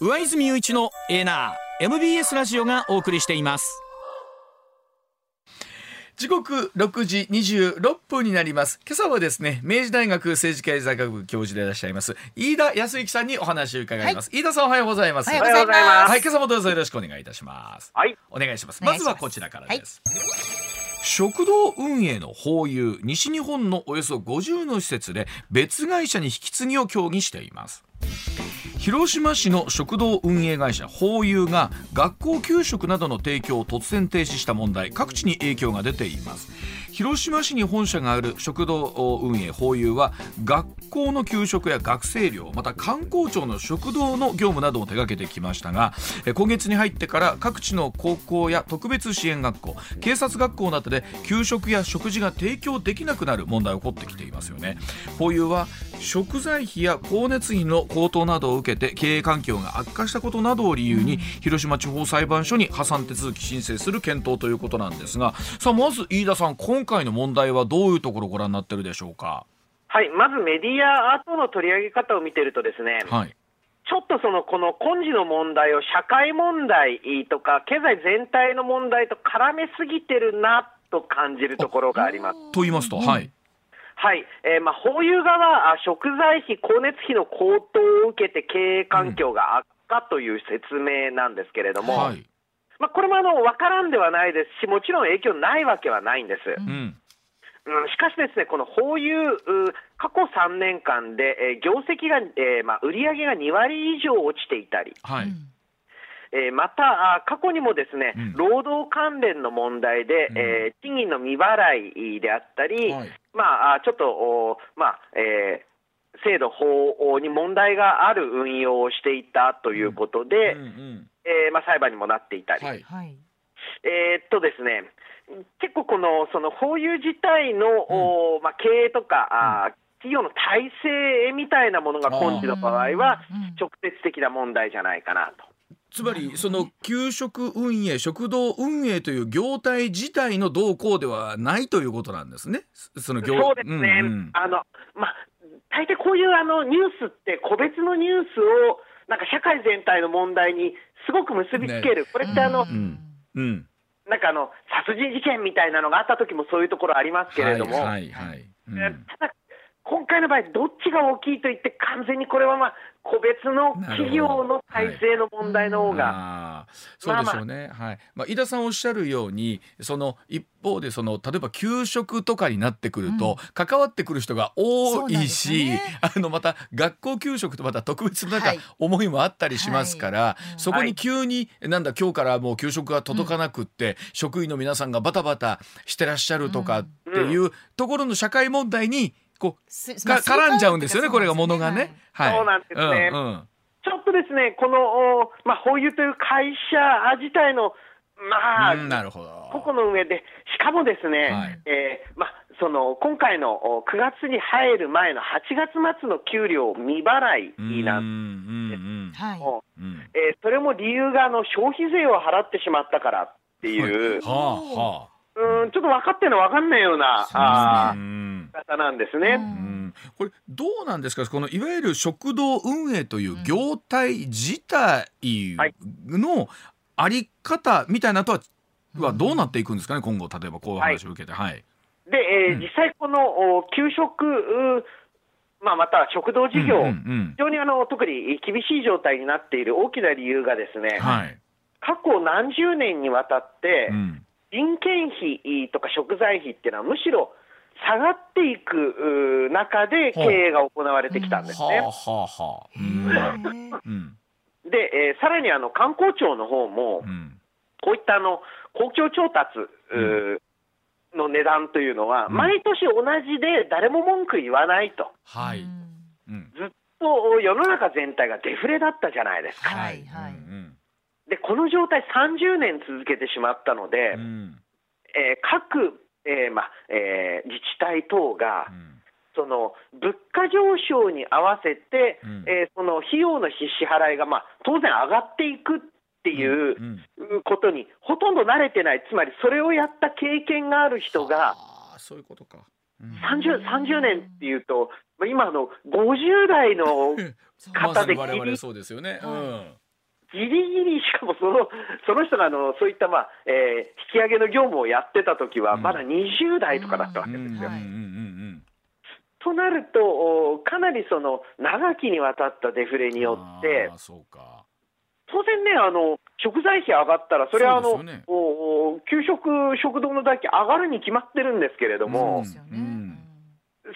上泉雄一のエナー MBS ラジオがお送りしています。時刻6時26分になります。今朝はですね明治大学政治経済学部教授でいらっしゃいます飯田康之さんにお話を伺います、飯田さんおはようございます。おはようございます。はい今朝もどうぞよろしくお願いいたします。はい。お願いします。お願いします。まずはこちらからです、食堂運営のホーユー西日本のおよそ50の施設で別会社に引き継ぎを協議しています広島市の食堂運営会社ホーユーが学校給食などの提供を突然停止した問題各地に影響が出ています。広島市に本社がある食堂運営ホーユーは学校の給食や学生寮また観光庁の食堂の業務などを手掛けてきましたが今月に入ってから各地の高校や特別支援学校警察学校などで給食や食事が提供できなくなる問題が起こってきていますよね。ホーユーは食材費や光熱費の高騰などを受けて経営環境が悪化したことなどを理由に、広島地方裁判所に破産手続き申請する検討ということなんですがさあまず飯田さん今回の問題はどういうところをご覧になってるでしょうか？はい。まずメディアアートの取り上げ方を見てるとですね、はいちょっとその、この根治の問題を社会問題とか、経済全体の問題と絡めすぎてるなと感じるところがあります。と言いますと、はいはい。えーまあ、ホーユー側、あ食材費、光熱費の高騰を受けて経営環境が悪化という説明なんですけれども、はい。まあ、これもあの、わからんではないですし、もちろん影響ないわけはないんです。うん。うん、しかしですね、このホーユー、う過去3年間で、えー業績が、えーまあ、売上が2割以上落ちていたり、はいえーまた、あ過去にもですね、うん。労働関連の問題で、うん。えー賃金の未払いであったり、はい。まあ、あちょっと、おまあえー制度法に問題がある運用をしていたということで、うんうんえーまあ、裁判にもなっていたり、はい。はい。えーっとですね、結構この、その、ホーユー自体の、おまあ、経営とか、あー企業の体制みたいなものが今時の場合はうん、直接的な問題じゃないかなと。つまりその給食運営食堂運営という業態自体の動向ではないということなんですね。その業そうですね、んうん。あのまあ、大抵こういうあのニュースって、個別のニュースをなんか社会全体の問題にすごく結びつける、これってあの、ん。うん。なんかあの殺人事件みたいなのがあった時もそういうところありますけれども、はいはいはい。うん。えただ、今回の場合、どっちが大きいと言って、完全にこれは、まあ、個別の企業の体制の問題の方が、あー。そうでしょうね、はい。まあ、飯田さんおっしゃるようにその一方でその例えば給食とかになってくると、関わってくる人が多いし、ね。あのまた学校給食とまた特別な思いもあったりしますから、はい。うん。そこに急に、なんだ今日からもう給食が届かなくって、職員の皆さんがバタバタしてらっしゃるとかっていうところの社会問題にこうすか絡んじゃうんですよねこれがものがはいね。はい、そうなんですね。うんうん。ちょっとですね、この、おまあ、ホーユーという会社自体の、まあ、うんなるほど。個々の運営で、しかもですね、はい。えーまあ、その今回のお9月に入る前の8月末の給料未払いなんうんうんはい。もうんうん。えーそれも理由があの消費税を払ってしまったからっていう、はあはうーんちょっと分かってるの分かんないような、あ方なんですね。うん。これどうなんですか？このいわゆる食堂運営という業態自体のあり方みたいなとははどうなっていくんですかね？今後例えばこういう話を受けて。はい。で、えーうん。実際、このお給食、まあ、または食堂事業、うんうん非常にあの特に厳しい状態になっている大きな理由がですね、うんはい。過去何十年にわたって、うん。人件費とか食材費っていうのは、むしろ下がっていく中で経営が行われてきたんですね。で、えーさらにあの観光庁の方も、うん。こういったあの公共調達の値段というのは、うん。毎年同じで誰も文句言わないと。はい。うん。うん。ずっと世の中全体がデフレだったじゃないですか。はい。はいうんで、この状態30年続けてしまったので、うん。えー各、えーまえー自治体等が、うん。その物価上昇に合わせて、うん。えーその費用の支払いが、まあ、当然上がっていくっていううん。ことにほとんど慣れてない、つまりそれをやった経験がある人が、そういうことか。うん。30, 30年っていうと、まあ今の50代の 方でまそうですよね。うんギリギリ、しかもその その人があのそういった、まあえー引き上げの業務をやってた時は、まだ20代とかだったわけですよ。うん。うんうんとなると、おかなりその長きにわたったデフレによってあー、そうか。当然ね、あの食材費上がったら、それはあの、ね。おお給食、食堂の代金上がるに決まってるんですけれども、うん。ですよね。うん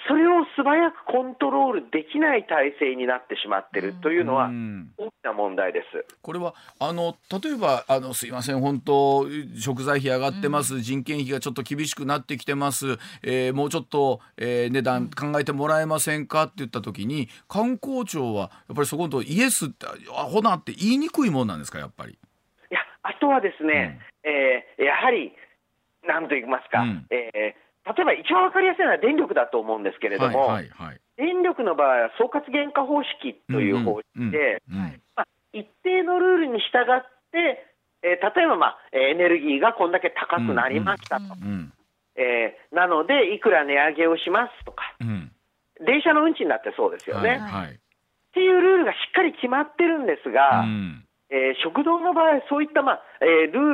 それを素早くコントロールできない体制になってしまってるというのはうん。大きな問題です。これはあの例えばあのすいません本当食材費上がってます、人件費がちょっと厳しくなってきてます、えーもうちょっと、えー値段考えてもらえませんかって言った時に観光庁はやっぱりそこのとこイエスってアホなって言いにくいもんなんですかやっぱり？いやあとはですね、えーやはり、なんと言いますか、うん。えー例えば一番わかりやすいのは電力だと思うんですけれども、はいはいはい。電力の場合は総括原価方式という方式で、うんうんはいまあ、一定のルールに従って、えー例えば、まあ、えーエネルギーがこんだけ高くなりましたと、うんうんえーなので、いくら値上げをしますとか、うん電車の運賃だってそうですよね。はいっはい。ていうルールがしっかり決まってるんですが、うんえー食堂の場合、そういった、まあえールー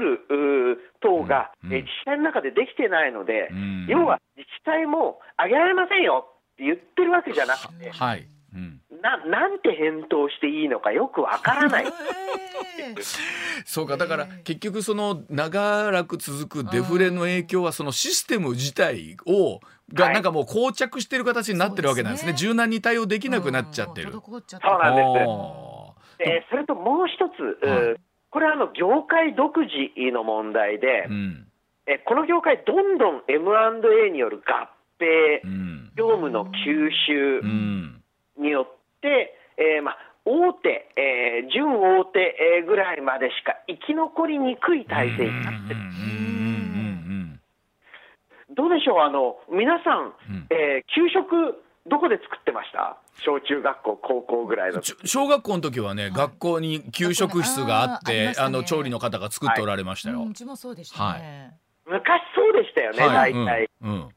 ル等が、うんえー自治体の中でできてないので、うん。要は自治体も上げられませんよって言ってるわけじゃなくて、はい。うん。ななんて返答していいのかよくわからない。え ーそうかだからえー。結局その長らく続くデフレの影響はそのシステム自体をがはい。なんかもう膠着してる形になってるわけなんですね。そうですね。柔軟に対応できなくなっちゃってる。うん。滞っちゃってそうなんです。あえーそれともう一つ、はい。これはあの業界独自の問題で、ーうん。えーこの業界、どんどん M&A による合併、うん。業務の吸収うん。によって、えーまあ、大手、えー準大手、えーぐらいまでしか生き残りにくい体制になってる、うん。どうでしょう、あの皆さん、うん。えー給食、どこで作ってました？小中学校、高校ぐらいの。小学校の時はね、学校に給食室があってしたね。あの調理の方が作っておられましたよ。うんうちもそうでしたね。昔そうでしたよね、はい。大体。うんうん。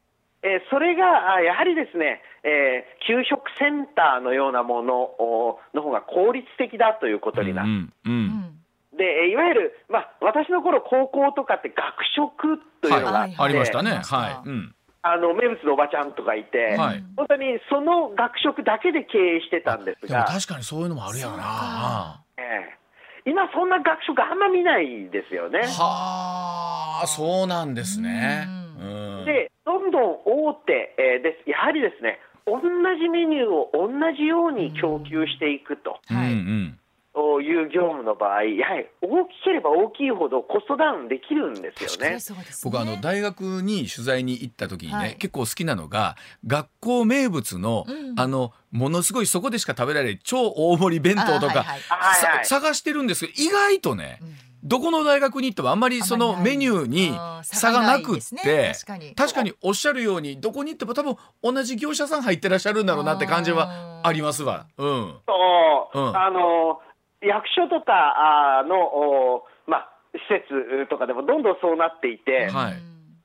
えーそれがあやはりですね、えー給食センターのようなものおの方が効率的だということになって、うんううん。ん。でえーいわゆる、まあ、私の頃高校とかって学食というのがあって、ありましたね。はい。うんあの名物のおばちゃんとかいて、はい本当にその学食だけで経営してたんですでもが、確かにそういうのもあるやなか。えー今、そんな学食あんま見ないですよね。はあ、そうなんですね。ううんで、どんどん大手、えーです、やはりですね、同じメニューを同じように供給していくと。うんはいうんいう業務の場合、やはり大きければ大きいほどコストダウンできるんですよね。ね。僕あの大学に取材に行った時にね、はい。結構好きなのが学校名物の、うん。あのものすごいそこでしか食べられない超大盛り弁当とか、あはいはい。探してるんですけど意外とね、うん。どこの大学に行ってもあんまりそのメニューに差がなくって確かに。確かにおっしゃるようにどこに行っても多分同じ業者さん入ってらっしゃるんだろうなって感じはありますわ。うん。そう、うん。あの役所とかあの、おまあ、施設とかでもどんどんそうなっていて、はい。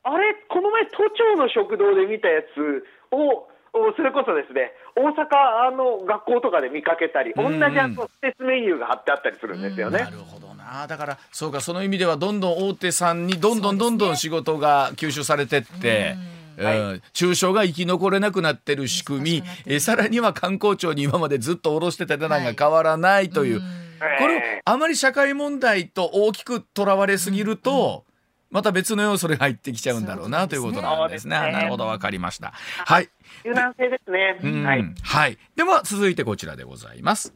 あれ、この前、都庁の食堂で見たやつを、おそれこそですね、大阪の学校とかで見かけたり、同うん。じあの施設メニューが貼ってあったりするんですよね。なるほどな。だからそうかその意味ではどんどん大手さんにどんどんどんどん仕事が吸収されてって。ううん。中小が生き残れなくなってる仕組みえさらには観光庁に今までずっと下ろしてた値段が変わらないという、んこれをえあまり社会問題と大きくとらわれすぎると、また別の要素が入ってきちゃうんだろうなということなんですね。すねなるほどわかりました。はい、柔軟性ですね。うんはい。はい。では続いてこちらでございます。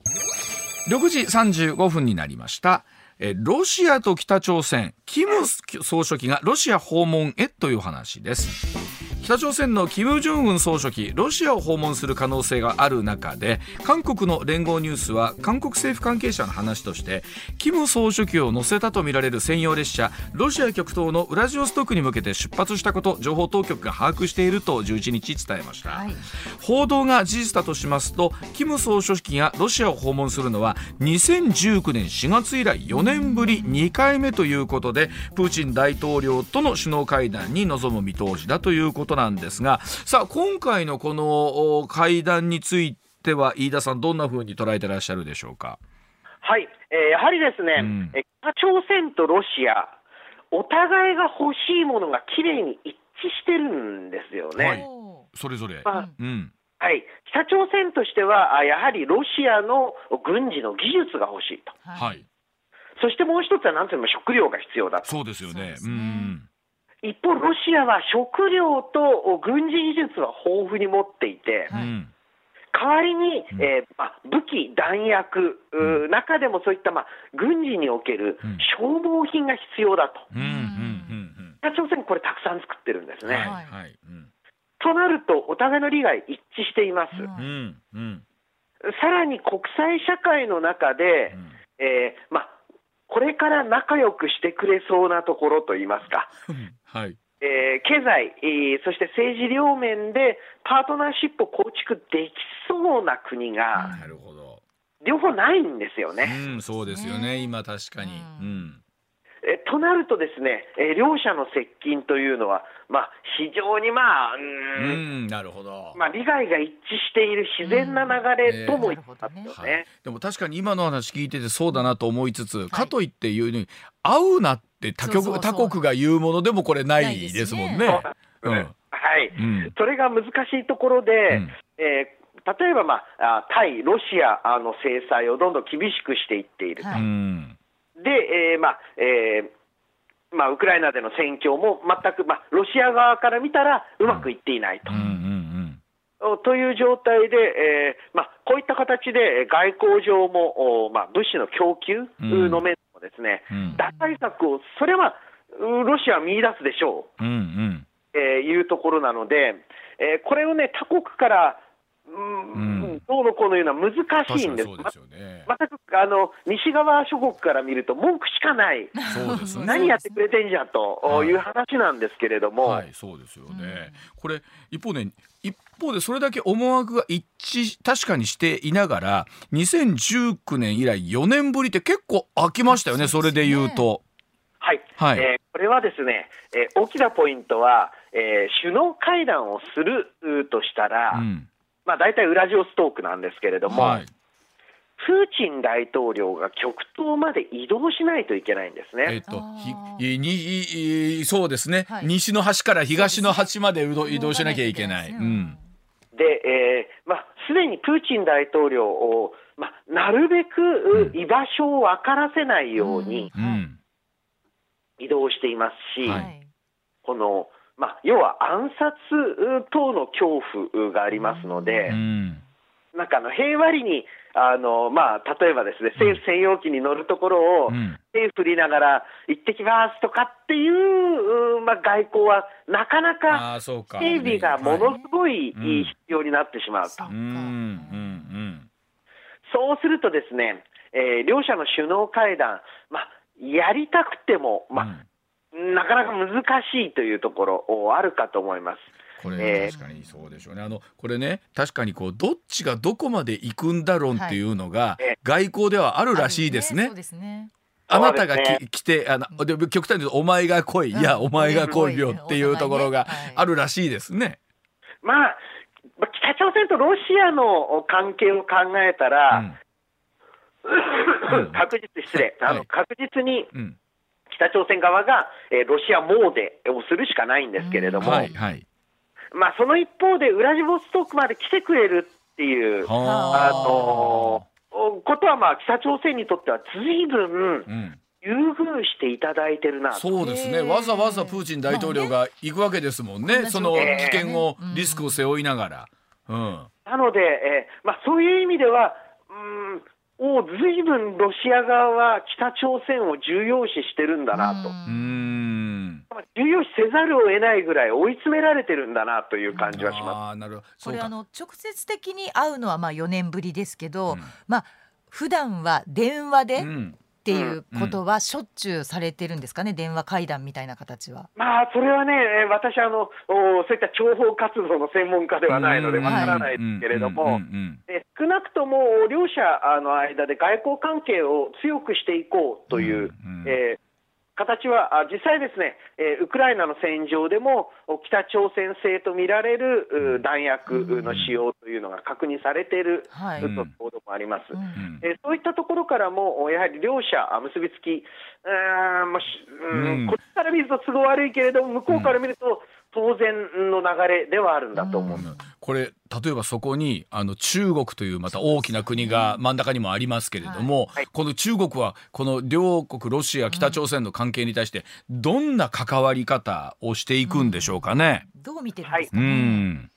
6時35分になりました。えーロシアと北朝鮮、キム総書記がロシア訪問へという話です。北朝鮮のキム・ジョンウン総書記ロシアを訪問する可能性がある中で韓国の連合ニュースは韓国政府関係者の話としてキム総書記を乗せたとみられる専用列車ロシア極東のウラジオストクに向けて出発したこと情報当局が把握していると11日伝えました、はい。報道が事実だとしますとキム総書記がロシアを訪問するのは2019年4月以来4年ぶり2回目ということでプーチン大統領との首脳会談に臨む見通しだということなんですがさあ今回のこのお会談については飯田さんどんな風に捉えてらっしゃるでしょうか？はい、えーやはりですね、うんえー北朝鮮とロシア、お互いが欲しいものがきれいに一致してるんですよね。はいおそれぞれ。まあうん。はい、北朝鮮としては、あやはりロシアの軍事の技術が欲しいと、ーはい。そしてもう一つは、なんというの食料が必要だと、そうですよね。うん。一方、ロシアは食料と軍事技術は豊富に持っていて、はいうん。代わりに、うんえーまあ、武器、弾薬、う中でもそういった、まあ、軍事におけるうん消耗品が必要だと。北朝鮮、これ、たくさん作ってるんですうん。ね。はい。はい。となると、お互いの利害一致しています。うんうん。うん。さらに国際社会の中で、えーまあ、これから仲良くしてくれそうなところといいますか、はい。えー経済、えーそして政治両面でパートナーシップを構築できそうな国がなるほど。両方ないんですよね。うん、そうですよね。今確かに。ううん。えとなるとですね、えー両者の接近というのは、まあ、非常にまあ、うん。ん、なるほど。まあ、利害が一致している自然な流れとも言いますようんなるほね。でも確かに今の話聞いててそうだなと思いつつ、かといって言うに合うなって他そうそうそう。国他国が言うものでもこれないですもんね。うん。はい、うん。それが難しいところで、うん。えー例えば、まあ、あ対ロシアあの制裁をどんどん厳しくしていっていると、はうん。で、えーまあえーまあ、ウクライナでの戦況も全く、まあ、ロシア側から見たらうまくいっていないと。うんうんおという状態で、えーまあ、こういった形でえー外交上も、おまあ、物資の供給うんの面でもですね、うん打開策を、それはうロシアは見出すでしょう。うんうんえーいうところなので、えーこれをね、他国から、うんうんどうのこうのいうのは難確しいんです、かにそうですよね。ま全くあの西側諸国から見ると、文句しかない、そうですね。何やってくれてんじゃとはいいう話なんですけれども、はい、そうですよね。これ一方ね、一方でそれだけ思惑が一致確かにしていながら、2019年以来4年ぶりって結構空きましたよね。それで言うと。はいはいえーこれはですね、えー大きなポイントは、えー首脳会談をするうとしたら、うん。まあ、大体ウラジオストークなんですけれども、はい。プーチン大統領が極東まで移動しないといけないんですね。えっとひいにいそうですね、はい西の端から東の端まで移動しなきゃいけない。うん。で、えーまあ、すでにプーチン大統領を、まあ、なるべくうん居場所を分からせないようにうん。移動していますし、このまあ、要は暗殺等の恐怖がありますので、うん。なんかあの平和裏にあの、まあ、例えばですね政府専用機に乗るところを、うん。手振りながら行ってきますとかっていう、うまあ、外交はなかなかああそうか。警備がものすごいうん必要になってしまうと。そうするとですね、えー両者の首脳会談、まあ、やりたくても、うん。まあなかなか難しいというところおあるかと思います。こえー。れ確かにそうでしょうね。あのこれね確かにこうどっちがどこまで行くんだろうっていうのがはいええ外交ではあるらしいですね。そう。ですね。あなたがき来てあので極端に言うとお前が来い、いやうん。お前が来いよっていうところがあるらしいですね。まあ、まあ北朝鮮とロシアの関係を考えたら、うん。確実、失礼、あはい。の確実にうん北朝鮮側が、えーロシア詣でをするしかないんですけれども、はいはい。まあ、その一方で、ウラジボストークまで来てくれるっていう、はあ。のことは、まあ、北朝鮮にとってはずいぶんうん、優遇していただいてるなと。そうですね、わざわざプーチン大統領が行くわけですもんね、その危険を、うん。リスクを背負いながら。うん。なので、えーまあ、そういう意味では、うん、おずいぶんロシア側は北朝鮮を重要視してるんだなと、うーん。まあ重要視せざるを得ないぐらい追い詰められてるんだなという感じはします。あーなるほど。これあの直接的に会うのはまあ4年ぶりですけど、うん。まあ普段は電話でっうんていうことはしょっちゅうされてるんですかね、電話会談みたいな形は。まあ、それはね、えー私あの、おそういった諜報活動の専門家ではないので、うんわからないですけれどうんも、少なくとも両者あの間で外交関係を強くしていこうという、うんうん。えー形はあ実際ですね、えーウクライナの戦場でもお北朝鮮製とみられるう弾薬の使用というのが確認されている、はい。と報道もあります。うん。うん。えーそういったところからも、やはり両者あ結びつき、うん。こっちから見ると都合悪いけれども、向こうから見ると当然の流れではあるんだと思う。これ例えばそこにあの中国というまた大きな国が真ん中にもありますけれども、はい。この中国はこの両国ロシア北朝鮮の関係に対してどんな関わり方をしていくんでしょうかね？どう見てるんですうかね。ん、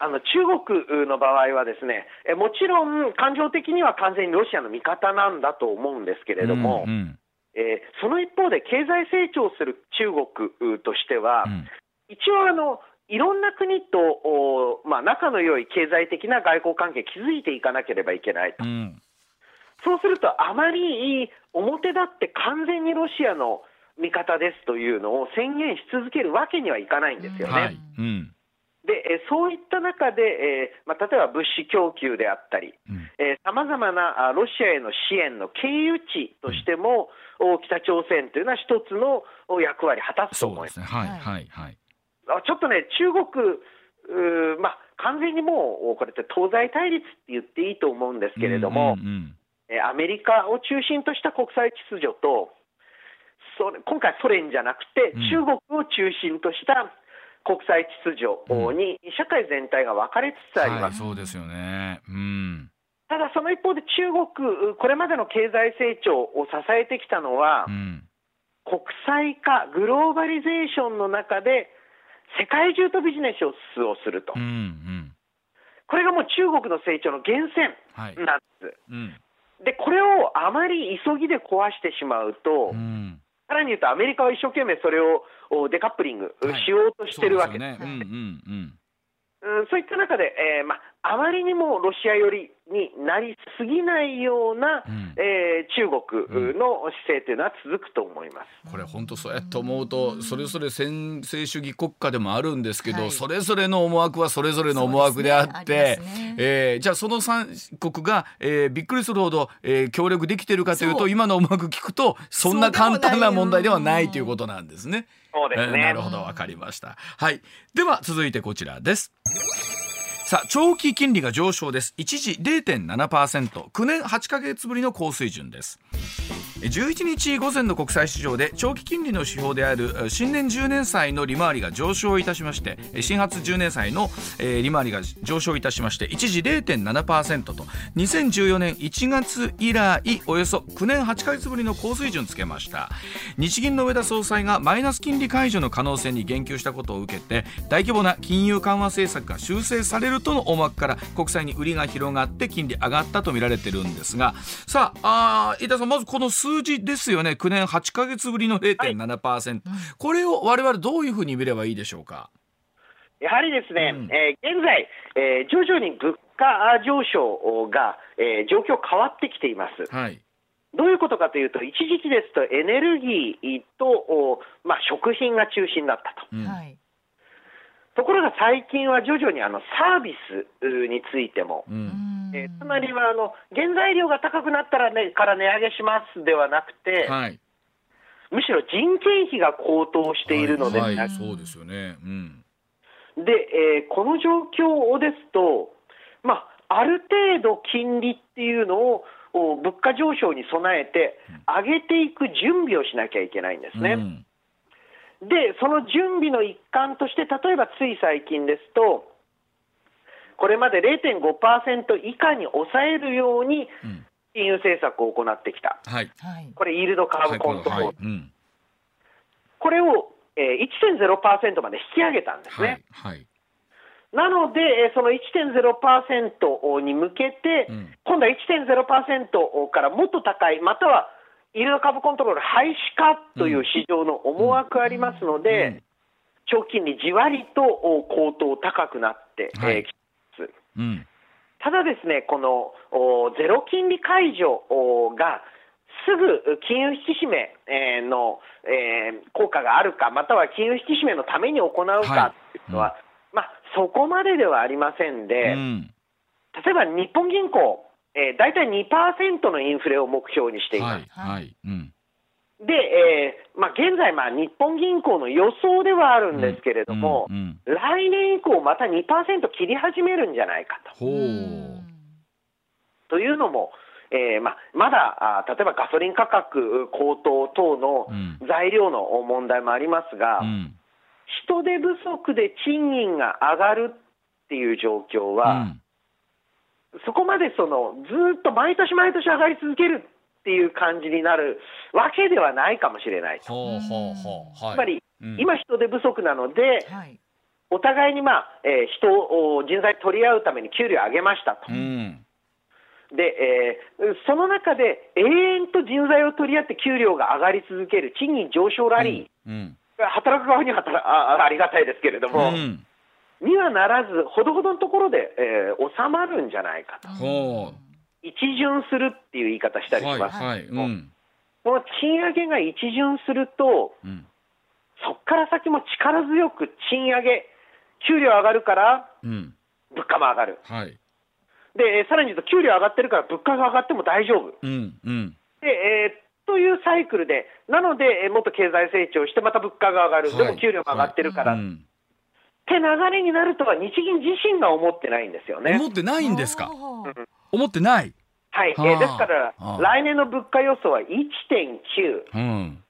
あの中国の場合はですね、えもちろん感情的には完全にロシアの味方なんだと思うんですけれども、うんうん。えーその一方で経済成長する中国としては、うん一応あの、いろんな国と、おまあ、仲の良い経済的な外交関係築いていかなければいけないと、うん。そうすると、あまり表立って完全にロシアの味方ですというのを宣言し続けるわけにはいかないんですよね。はい、うん。でえーそういった中で、えーまあ、例えば物資供給であったり、うん。さまざまなあロシアへの支援の経由地としても、お北朝鮮というのは一つのお役割を果たすと思います。そうですね。はいはいはい。あちょっとね、中国、うーまあ、完全にもうこれって東西対立って言っていいと思うんですけれども、うんうんえーアメリカを中心とした国際秩序と、それ今回、ソ連じゃなくてうん、中国を中心とした国際秩序に、社会全体が分かれつつありはい、ます。そうですよね。うん。ただ、その一方で中国、これまでの経済成長を支えてきたのは、うん。国際化、グローバリゼーションの中で、世界中とビジネスをするとうんう、ん。これがもう中国の成長の源はい。泉なんです。うん。で、これをあまり急ぎで壊してしまうと、うん。さらに言うと、アメリカは一生懸命それをおデカップリングはいしようとしてるわけです。そうですよね。うんうんうん。うんそういった中で、えーまあ、あまりにもロシア寄りになりすぎないような、うんえー中国の姿勢というのは続くと思います。これ本当そうやって思うとそれぞれ専制主義国家でもあるんですけど、はいそれぞれの思惑はそれぞれの思惑であってねねえーじゃあその三国が、えーびっくりするほど、えー協力できてるかというとそう今の思惑聞くとそんな簡単な問題ではないということなんですね。そうですね。えーなるほどわかりました。はい。では続いてこちらです。さあ長期金利が上昇です。一時0.7%、9年8ヶ月ぶりの高水準です。11日午前の国際市場で長期金利の指標である新年10年債の利回りが上昇いたしましてえ新発10年債のえ利回りが上昇いたしまして一時0.7%と。2014年1月以来およそ9年8ヶ月ぶりの高水準つけました。日銀の上田総裁がマイナス金利解除の可能性に言及したことを受けて大規模な金融緩和政策が修正されるとの思惑から国債に売りが広がって金利上がったと見られてるんですがさああー飯田さんまずこの数字ですよね。9年8ヶ月ぶりの0.7%、これを我々どういうふうに見ればいいでしょうか？やはりですね、うん。えー現在、えー徐々に物価上昇が、えー状況変わってきています。はい。どういうことかというと、一時期ですとエネルギーと、おまあ、食品が中心だったと。うん。はい。ところが最近は徐々にあのサービスうについても、うん。えーつまりはあの原材料が高くなったら、ね、から値上げしますではなくて、はい。むしろ人件費が高騰しているので、はいはいそうですよね。うん。でえーこの状況ですと、まあ、ある程度金利っていうのをお物価上昇に備えて上げていく準備をしなきゃいけないんですね。うんで、その準備の一環として、例えばつい最近ですと、これまで0.5%以下に抑えるようにうん。金融政策を行ってきた、はい。はい。これ、イールドカーブコントロール、はい。うん。これを、えー1.0%まで引き上げたんですね。はい。はい。なので、えーその1.0%に向けて、うん。今度は1.0%からもっと高い、またはイールドカーブコントロール廃止かという市場の思惑ありますので、うん長期金利じわりとお高騰高くなって、きています。うん。ただですね、このおゼロ金利解除おがすぐ金融引き締めえーの、えー効果があるか、または金融引き締めのために行うはい。かというのは、まあ、そこまでではありませんで、うん。例えば日本銀行、えー、大体2%のインフレを目標にしています。はいはいうん。で、えーまあ、現在、まあ、日本銀行の予想ではあるんですけれども、うんうん来年以降、また2%切り始めるんじゃないかと。というのも、えーまあ、まだあ例えばガソリン価格高騰等のうん。材料の問題もありますが、うん。人手不足で賃金が上がるっていう状況うは、んそこまでそのずっと毎年毎年上がり続けるっていう感じになるわけではないかもしれないと。ほうほうほう。はい。つまり、うん。今、人手不足なので、はい。お互いに、まあえー人を人材取り合うために給料を上げましたと。うん。で、えーその中で永遠と人材を取り合って給料が上がり続ける賃金上昇ラリー、うん。働く側には働あありがたいですけれども、うんにはならず、ほどほどのところで、えー収まるんじゃないかと、ほ一巡するっていう言い方したうりします。はいはいうん。この賃上げが一巡すると、うん。そこから先も力強く賃上げ、給料上がるからうん。物価も上がる、はい。でえーさらに言うと、給料上がってるから物価が上がっても大丈夫。うんうん。でえーというサイクルで、なので、えーもっと経済成長して、また物価が上がる、ではい。も給料も上がってるから、っうんて流れになるとは、日銀自身が思ってないんですよね。思ってないんですか？思ってない？はい、えはあ。ーですからはあ、来年の物価予想は1.9、うん。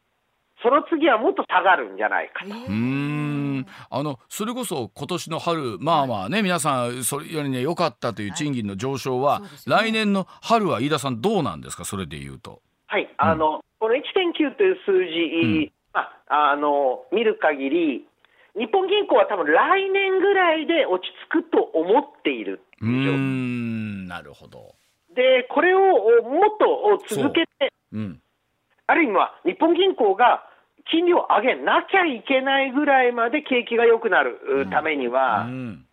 その次はもっと下がるんじゃないかと。えー。うーん。あのそれこそ今年の春まあまあね皆さんそれよりね良かったという賃金の上昇は、そうですね。来年の春は飯田さんどうなんですか？それで言うと。はい、あのこの1.9という数字、うん。まあ、あの見る限り、日本銀行は多分来年ぐらいで落ち着くと思っている。うーんなるほど。で、これをおもっと続けて、う。ん。ある意味は日本銀行が金利を上げなきゃいけないぐらいまで景気が良くなるうためには、うん。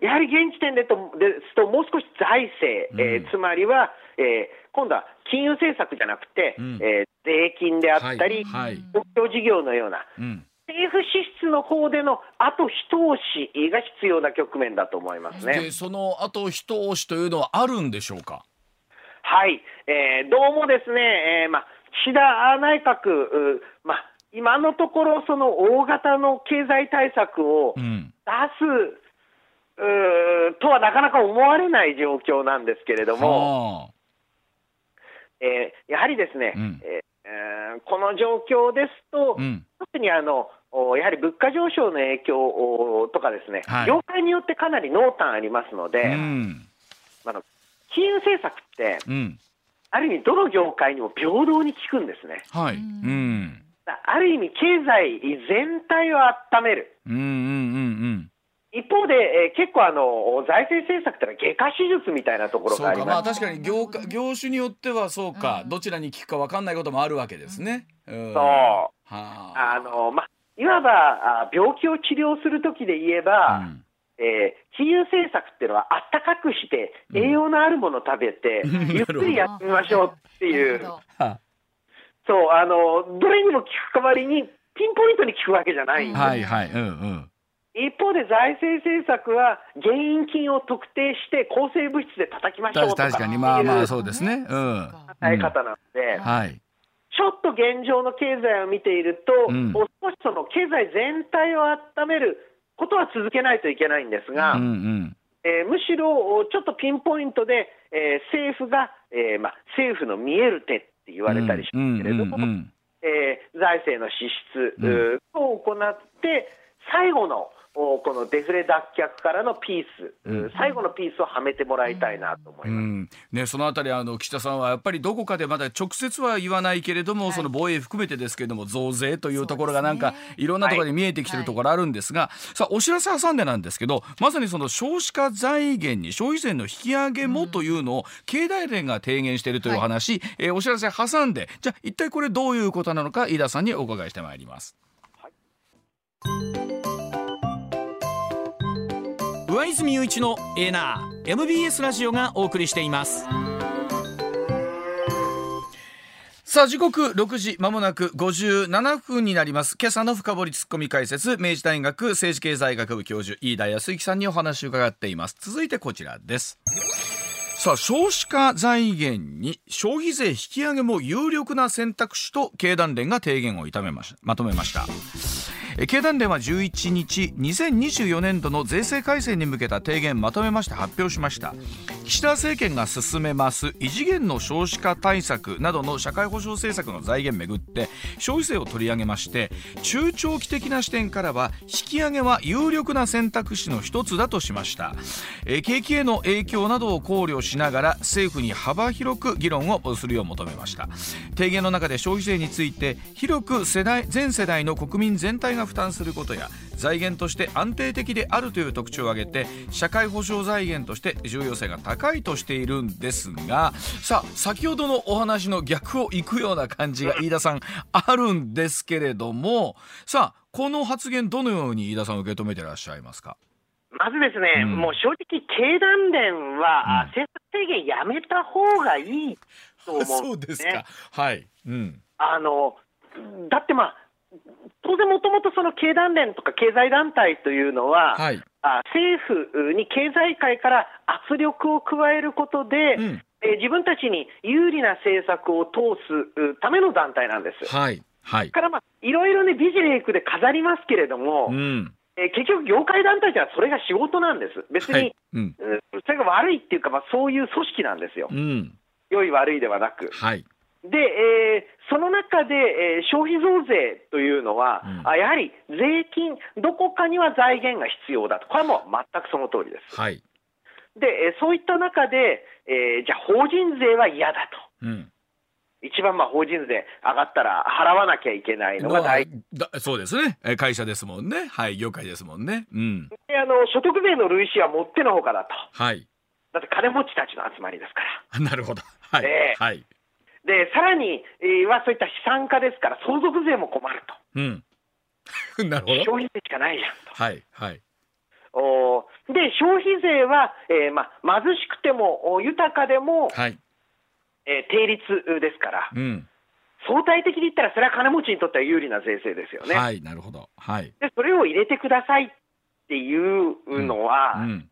やはり現時点でとですと、もう少し財政、えーうんつまりは、えー今度は金融政策じゃなくて、うん。えー税金であったり、はい。はい。公共事業のような、うん政府支出の方での後一押しが必要な局面だと思いますね。でその後一押しというのはあるんでしょうか？はい、えーどうもですね、えーまあ、岸田内閣、うまあ、今のところ、その大型の経済対策をうん。出す、うーとはなかなか思われない状況なんですけれども、はあ。えーやはりですね、うん。えーえーこの状況ですと、うん。特にあのおやはり物価上昇の影響おとかですね、はい。業界によってかなり濃淡ありますので、うん。あの金融政策って、うん。ある意味、どの業界にも平等に効くんですね。はい。うん。ある意味、経済全体を温める。うんうんうん一方で、えー結構あの、財政政策ってのは外科手術みたいなところそうか。まあがあります。確かに業界業種によってはそうか、うん。どちらに効くか分かんないこともあるわけですね。うん。そう。はあ。のまあ、いわばあ病気を治療するときで言えば、うん。えー金融政策っていうのはあったかくして、うん。栄養のあるものを食べて、うんゆっくりやってみましょうっていう、そうあのどれにも効く代わりに、ピンポイントに効くわけじゃないんです、はいはい。うんうん一方で財政政策は、原因金を特定して、抗生物質で叩きましょうとか確かに。まあまあそうですね。うん。え方なので、はい。ちょっと現状の経済を見ていると、うん。もう少しその経済全体を温めることは続けないといけないんですが、うんうん。えーむしろちょっとピンポイントで、えー政府が、えーまあ、政府の見える手って言われたりしますけれども、うんうんうん。えー財政の支出、を行って、最後のおこのデフレ脱却からのピース、ううん。最後のピースをはめてもらいたいなと思いうます。ん。ね、そのあたりあの岸田さんはやっぱりどこかでまだ直接は言わないけれども、はい。その防衛含めてですけれども増税というところがなんか、ね。いろんなところで見えてきてるところあるんですが、さあお知らせ挟んでなんですけどまさにその少子化財源に消費税の引き上げもというのを経団連が提言しているというお話、えーお知らせ挟んでじゃあ一体これどういうことなのか飯田さんにお伺いしてまいります。上泉雄一のエナー MBS ラジオがお送りしています。さあ時刻6時まもなく57分になります。今朝の深掘りツッコミ解説明治大学政治経済学部教授飯田康之さんにお話を伺っています。続いてこちらです。さあ少子化財源に消費税引き上げも有力な選択肢と経団連が提言をめましたまとめました。経団連は11日2024年度の税制改正に向けた提言まとめまして発表しました。岸田政権が進めます異次元の少子化対策などの社会保障政策の財源めぐって消費税を取り上げまして中長期的な視点からは引き上げは有力な選択肢の一つだとしました。景気への影響などを考慮しながら政府に幅広く議論をするよう求めました。提言の中で消費税について広く世代全世代の国民全体がが負担することや財源として安定的であるという特徴を挙げて社会保障財源として重要性が高いとしているんですがさあ先ほどのお話の逆をいくような感じが飯田さんあるんですけれどもさあこの発言どのように飯田さん受け止めてらっしゃいますか？まずですね、うん。もう正直、経団連は、うん。政策制限やめた方がいいと思うんですね。そうですか。はい。うん。あのだって、まあ、当然、もともとその経団連とか経済団体というのは、はい。あ政府に経済界から圧力を加えることで、うん。えー自分たちに有利な政策を通すうための団体なんです。はい。はい。から、まあ、いろいろね、ビジレイクで飾りますけれども、うん。えー結局、業界団体ではそれが仕事なんです。別に、はい。うん。うん。それが悪いっていうか、まあ、そういう組織なんですよ。う。ん。良い悪いではなく。はいで、えーその中で、えー消費増税というのは、うん。あやはり税金、どこかには財源が必要だと、これはもう全くその通りです。はい。で、えーそういった中で、えーじゃあ、法人税は嫌だと。うん。一番まあ法人税上がったら払わなきゃいけないのが大だそうですね。え会社ですもんね。はい業界ですもんね。うん。であの所得税の類似はもってのほかだと。はい。だって金持ちたちの集まりですから。なるほど。はい、ええ。はいで、さらに、えーはそういった資産家ですから、相続税も困るうん。なるほと。ど。消費税しかないじゃんと。はいはい。おー。で、消費税は、えーまあ、貧しくてもお豊かでも、はい。えー定率ですから、うん。相対的に言ったら、それは金持ちにとっては有利な税制ですよね。はいなるほど。はい。で、それを入れてくださいっていうのは、うん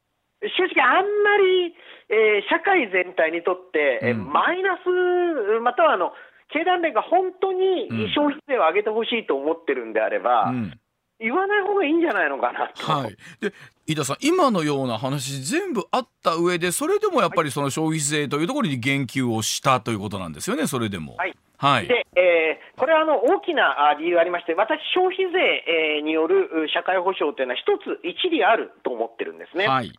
正直、あんまり、えー社会全体にとって、えん。マイナス、またはあの経団連が本当にうん。消費税を上げてほしいと思ってるんであれば、うん。言わない方がいいんじゃないのかなと。はい、で飯田さん、今のような話、全部あった上で、それでもやっぱりその消費税というところに言及をしたということなんですよね、それでも。はい。はい、で、えーこれはあの大きなあ理由ありまして、私、消費税、えーによるう社会保障というのは、一つ一理あると思ってるんですね。はい、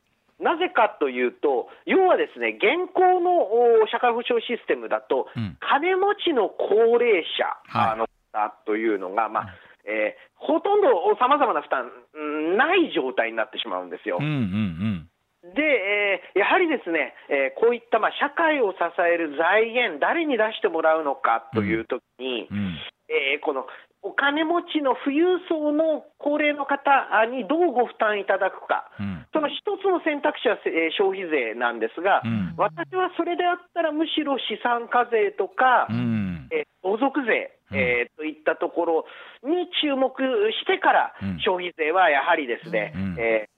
なぜかというと、要はですね、現行のお社会保障システムだと、うん。金持ちの高齢者、はい。あの方というのが、まあえーほとんどさまざまな負担、うんない状態になってしまうんですよ。うんうんで、えーやはりですね、えーこういった、まあ、社会を支える財源、誰に出してもらうのかというときに、うんうん。えーこのお金持ちの富裕層の高齢の方にどうご負担いただくか、うん。その一つの選択肢は、えー消費税なんですが、うん。私はそれであったら、むしろ資産課税とか、うん。えー相続税、うん。えーといったところに注目してから、うん。消費税はやはりですね、うん。えーうん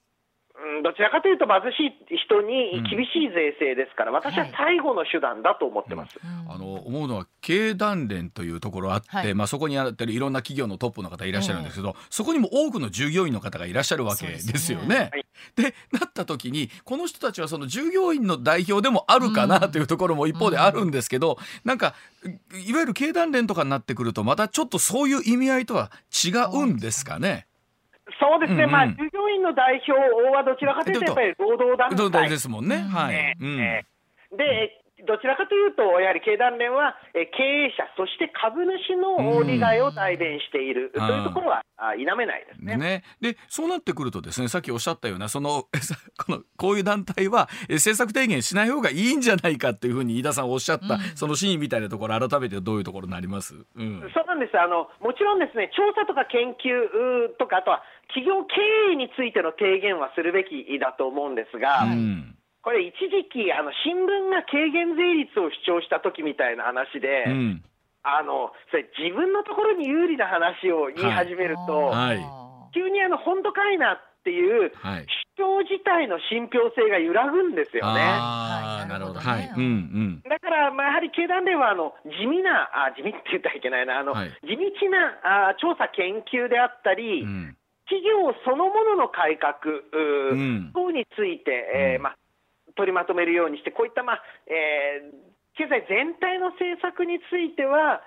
どちらかというと貧しい人に厳しい税制ですから、私は最後の手段だと思ってます。あの思うのは経団連というところあって、はいまあ、そこにあってるいろんな企業のトップの方いらっしゃるんですけど、そこにも多くの従業員の方がいらっしゃるわけですよね。はいでなった時にこの人たちはその従業員の代表でもあるかなというところも一方であるんですけど、なんかいわゆる経団連とかになってくるとまたちょっとそういう意味合いとは違うんですかね？そうですね、うんうん。まあ、従業員の代表はどちらかというと、やっぱり労働団体ですもんね。はい。えうん。えで、どちらかというと、やはり経団連はえー経営者、そして株主の利害を代弁している。というところはあ否めないですね。ね、でそうなってくるとですねさっきおっしゃったようなその このこういう団体はえ政策提言しない方がいいんじゃないかっていうふうに飯田さんおっしゃった、その真意みたいなところ改めてどういうところになります、うん。そうなんですあのもちろんですね調査とか研究とか、あとは企業経営についての提言はするべきだと思うんですが、うんこれ、一時期あの、新聞が軽減税率を主張した時みたいな話で、うんあのそれ自分のところに有利な話を言い始めると、はい急にあの本当かいなっていうはい況自体の信憑性が揺らぐんですよね。ああ、はいなるほど。なるほどねはい。うんうん。だから、まあ、やはり経団連はあの地味なあ、地味って言ったらいけないな、あのはい地道なあ調査研究であったり、うん。企業そのものの改革ううん等について、えーうんまあ、取りまとめるようにして、こういった、まあえー経済全体の政策については、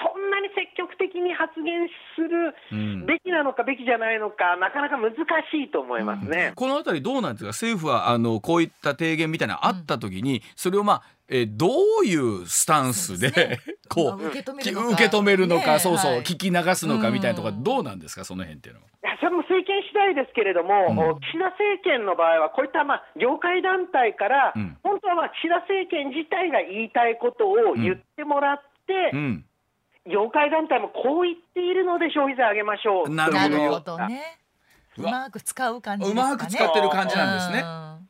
そんなに積極的に発言するうん。べきなのか、べきじゃないのか、なかなか難しいと思いますね。このあたりどうなんですか？政府はあのこういった提言みたいなのあった時に、それをまあ、えーどういうスタンスで こうまあ受け止めきるのか。受け止めるのか、ねそうそう、はい。聞き流すのかみたいなところうん。どうなんですかその辺っていうのは？いやそれも政権次第ですけれども、うん。岸田政権の場合は、こういったまあ業界団体から、うん。本当はまあ岸田政権自体が言いたいことを言ってもらって、うん、業界団体もこう言っているので消費税上げましょうなるほど。なるほどね。うまく使う感じですかね。うまく使ってる感じなんですね。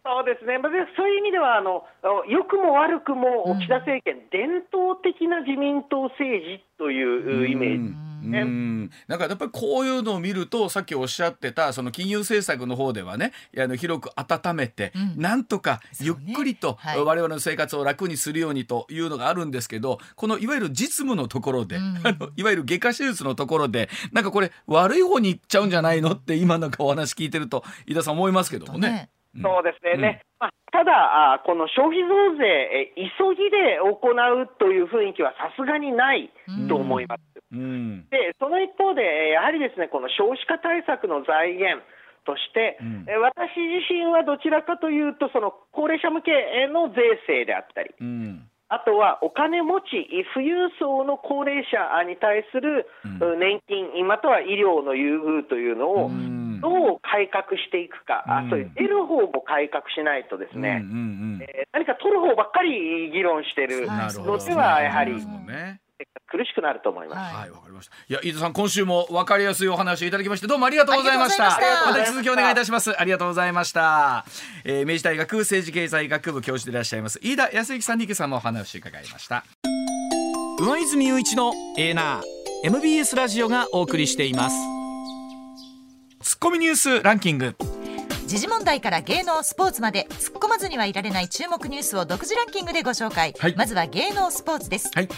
そうですね、まあでそういう意味ではあの、良くも悪くもうん岸田政権、伝統的な自民党政治というイメージ。うんうん。なんかやっぱりこういうのを見るとさっきおっしゃってたその金融政策の方ではねあの広く温めて、うん。なんとかゆっくりと、そうねはい。我々の生活を楽にするようにというのがあるんですけどこのいわゆる実務のところで、うん。あのいわゆる外科手術のところでなんかこれ悪い方に行っちゃうんじゃないのって今なんかお話聞いてると井田さん思いますけどもね。ね。うん。そうですね、ね。まあ、ただ、あこの消費増税、え急ぎで行うという雰囲気はさすがにないと思います。うん。でその一方で、えーやはりですねこの少子化対策の財源として、うん。えー私自身はどちらかというと、その高齢者向けの税制であったり、うん。あとはお金持ち、富裕層の高齢者に対するうん。年金、または医療の優遇というのをうん。どう改革していくか、うん。あそういう得る方も改革しないとですね、うんうんうん。えー何か取る方ばっかり議論してるのでは、やはり苦しくなると思います。はいはい、わかりました。いや、飯田さん、今週も分かりやすいお話をいただきまして、どうもありがとうございました。ましたまた引き続きお願いいたします。ありがとうございました。えー、明治大学政治経済学部教授でいらっしゃいます。飯田康之さんに今朝もお話を伺いました。上泉雄一のエーナー MBS ラジオがお送りしていますツッコミニュースランキング。時事問題から芸能スポーツまで突っ込まずにはいられない注目ニュースを独自ランキングでご紹介、はいまずは芸能スポーツです、はい。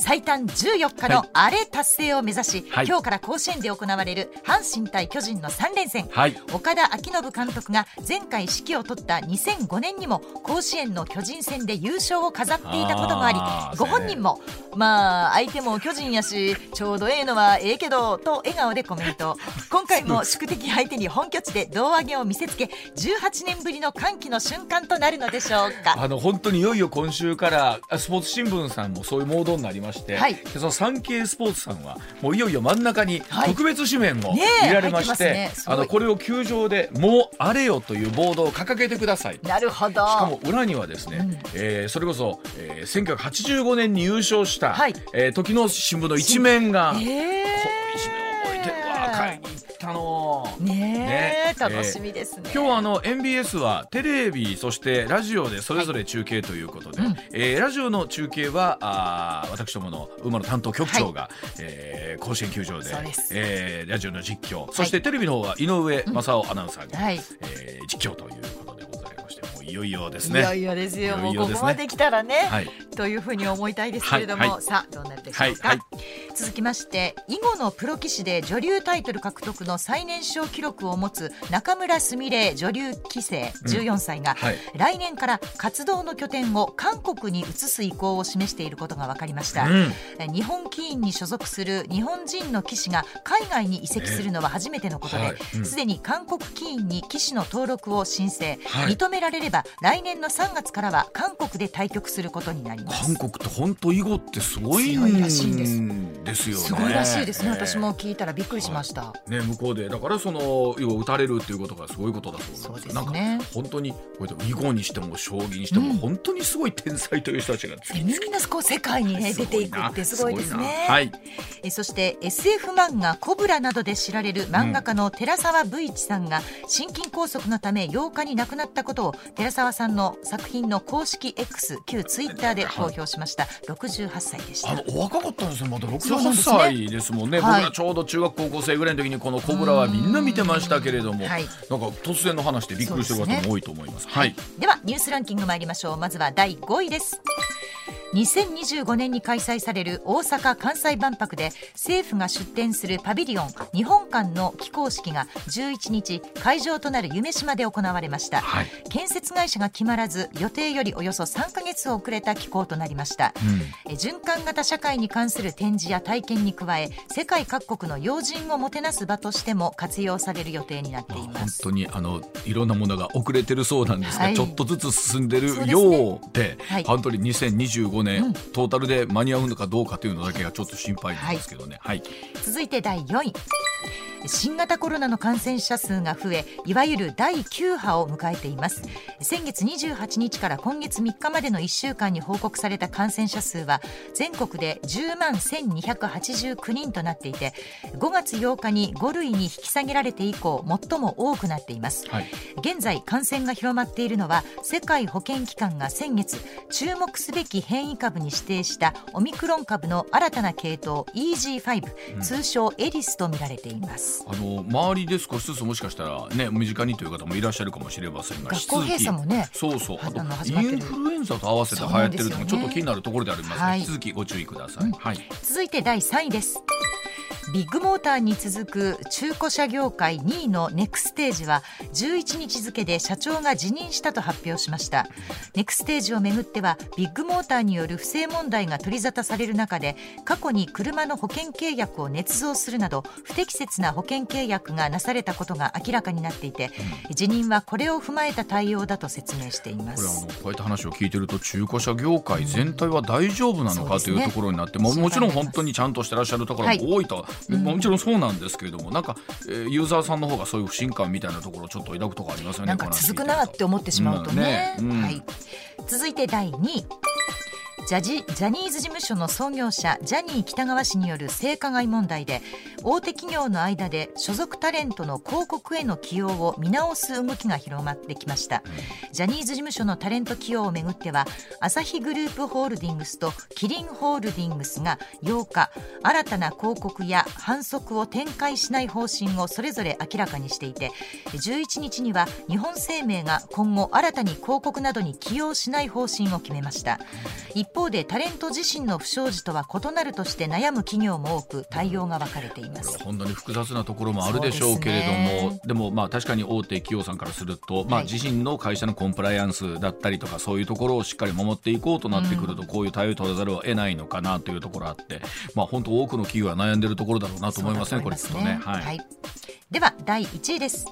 最短14日のアレ達成を目指し、はい。今日から甲子園で行われる阪神対巨人の3連戦、はい。岡田彰信監督が前回指揮を取った2005年にも甲子園の巨人戦で優勝を飾っていたこともありご本人もまあ相手も巨人やしちょうどええのはええけどと笑顔でコメント。今回も宿敵相手に本拠地で胴上げを見せつけ18年ぶりの歓喜の瞬間となるのでしょうか。あの本当にいよいよ今週からあスポーツ新聞さんもそういうモードになりまして、はい。その産経スポーツさんはもういよいよ真ん中にはい。特別紙面を見られまして、入ってますね。あのこれを球場でもうあれよというボードを掲げてください。なるほど。しかも裏にはですね、うん。えーそれこそ、えー、1985年に優勝した、はい。えー時の新聞の一面が、この一え面覚えてるわ買いに行ったの。ーね。楽しみですね、今日はあの MBS はテレビそしてラジオでそれぞれ中継ということで、はえーラジオの中継はあー私どもの馬の担当局長が、えー甲子園球場でです。えーラジオの実況そしてテレビの方は井上正雄アナウンサーが、はい。えー実況といういよいよですね。いよいよですよ。もうここまで来たらね、はい。というふうに思いたいですけれども、はい。はい。さあどうなるでしょうか、続きまして囲碁のプロ棋士で女流タイトル獲得の最年少記録を持つ中村菫女流棋聖14歳が、はい。来年から活動の拠点を韓国に移す意向を示していることが分かりました、うん。日本棋院に所属する日本人の棋士が海外に移籍するのは初めてのことですで、に韓国棋院に棋士の登録を申請、はい。認められれば来年の3月からは韓国で対局することになります。韓国って本当囲碁ってすごい強いらしいんですんですよね。すごいらしいですね、えー私も聞いたらびっくりしました、ね、向こうでだからその囲碁を打たれるっていうことがすごいことだそうです。ね。なんか本当にこうやって囲碁にしても将棋にしても、うん。本当にすごい天才という人たちが次々みんなこう世界に、ね、出ていくってすごいですねはい。えそして SF 漫画「コブラ」などで知られる漫画家の寺澤武一さんが心筋梗塞のため8日に亡くなったことを寺澤さんの作品の公式 X 旧ツイッターで公表しました。68歳でした。あのお若かったんですよ。まだ68そう18そうなんですね歳。ですもんねはい僕らちょうど中学高校生ぐらいの時にこのコブラはみんな見てましたけれども、はい。なんか突然の話でびっくりしてる方も多いと思います。はい。ではニュースランキング参りましょう。まずは第5位です2025年に開催される大阪・関西万博で政府が出展するパビリオン日本館の起工式が11日会場となる夢洲で行われました、はい。建設会社が決まらず予定よりおよそ3ヶ月遅れた起工となりました、え循環型社会に関する展示や体験に加え世界各国の要人をもてなす場としても活用される予定になってい本ます。当にあのいろんなものが遅れてるそうなんですが、はい。ちょっとずつ進んでるそうでうではい。本当に2025年、うん。トータルで間に合うのかどうかというのだけがちょっと心配なんですけどね。はい、続いて第4位新型コロナの感染者数が増えいわゆる第9波を迎えています。先月28日から今月3日までの1週間に報告された感染者数は全国で10万1289人となっていて5月8日に5類に引き下げられて以降最も多くなっています。はい。現在感染が広まっているのは世界保健機関が先月注目すべき変異株に指定したオミクロン株の新たな系統 EG5、通称エリスとみられていますあの周りで少しずつもしかしたらね身近にという方もいらっしゃるかもしれませんが学校閉鎖もねそうそう。あとインフルエンザと合わせて流行ってるのもちょっと気になるところでありますので、はい。引き続きご注意ください、はい。続いて第3位ですビッグモーターに続く中古車業界2位のネクステージは11日付で社長が辞任したと発表しました。ネクステージをめぐってはビッグモーターによる不正問題が取り沙汰される中で過去に車の保険契約を捏造するなど不適切な保険契約がなされたことが明らかになっていて辞任はこれを踏まえた対応だと説明していまこれあす。のこうやって話を聞いてると中古車業界全体は大丈夫なのかというところになって、ももちろん本当にちゃんとしてらっしゃるところも多いと、もちろんそうなんですけれどもなんか、えーユーザーさんの方がそういう不信感みたいなところをちょっと抱くところありますよねなんか続くなって思ってしまうとね。うんねうん。はい、続いて第2位。ジャジジャニーズ事務所の創業者ジャニー喜多川氏による性加害問題で大手企業の間で所属タレントの広告への起用を見直す動きが広まってきました。ジャニーズ事務所のタレント起用をめぐってはアサヒグループホールディングスとキリンホールディングスが8日新たな広告や反則を展開しない方針をそれぞれ明らかにしていて11日には日本生命が今後新たに広告などに起用しない方針を決めました。一方でタレント自身の不祥事とは異なるとして悩む企業も多く対応が分かれています。本当に複雑なところもあるでしょうけれども。で,、ね。もまあ確かに大手企業さんからすると、まあ、はい自身の会社のコンプライアンスだったりとかそういうところをしっかり守っていこうとなってくると、こういう対応を取らざるを得ないのかなというところあって、まあ、本当多くの企業は悩んでるところだろうなと思いますねこれきっとね。はい。はい、では第1位です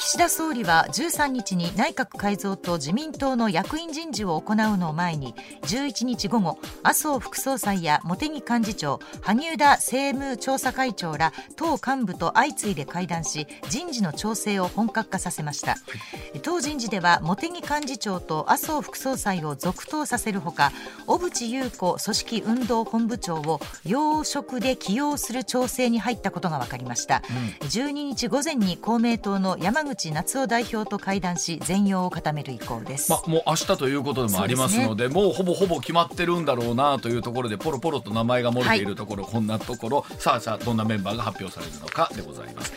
岸田総理は13日に内閣改造と自民党の役員人事を行うのを前に11日午後麻生副総裁や茂木幹事長萩生田政務調査会長ら党幹部と相次いで会談し人事の調整を本格化させました、党人事では茂木幹事長と麻生副総裁を続投させるほか小渕優子組織運動本部長を要職で起用する調整に入ったことが分かりました、12日午前に公明党の山口夏夫代表と会談し全容を固める意向です、まあ、もう明日ということでもありますのでもうほぼほぼ決まってるんだろうなというところでポロポロと名前が漏れているところ、こんなところ。さあさあどんなメンバーが発表されるのかでございます。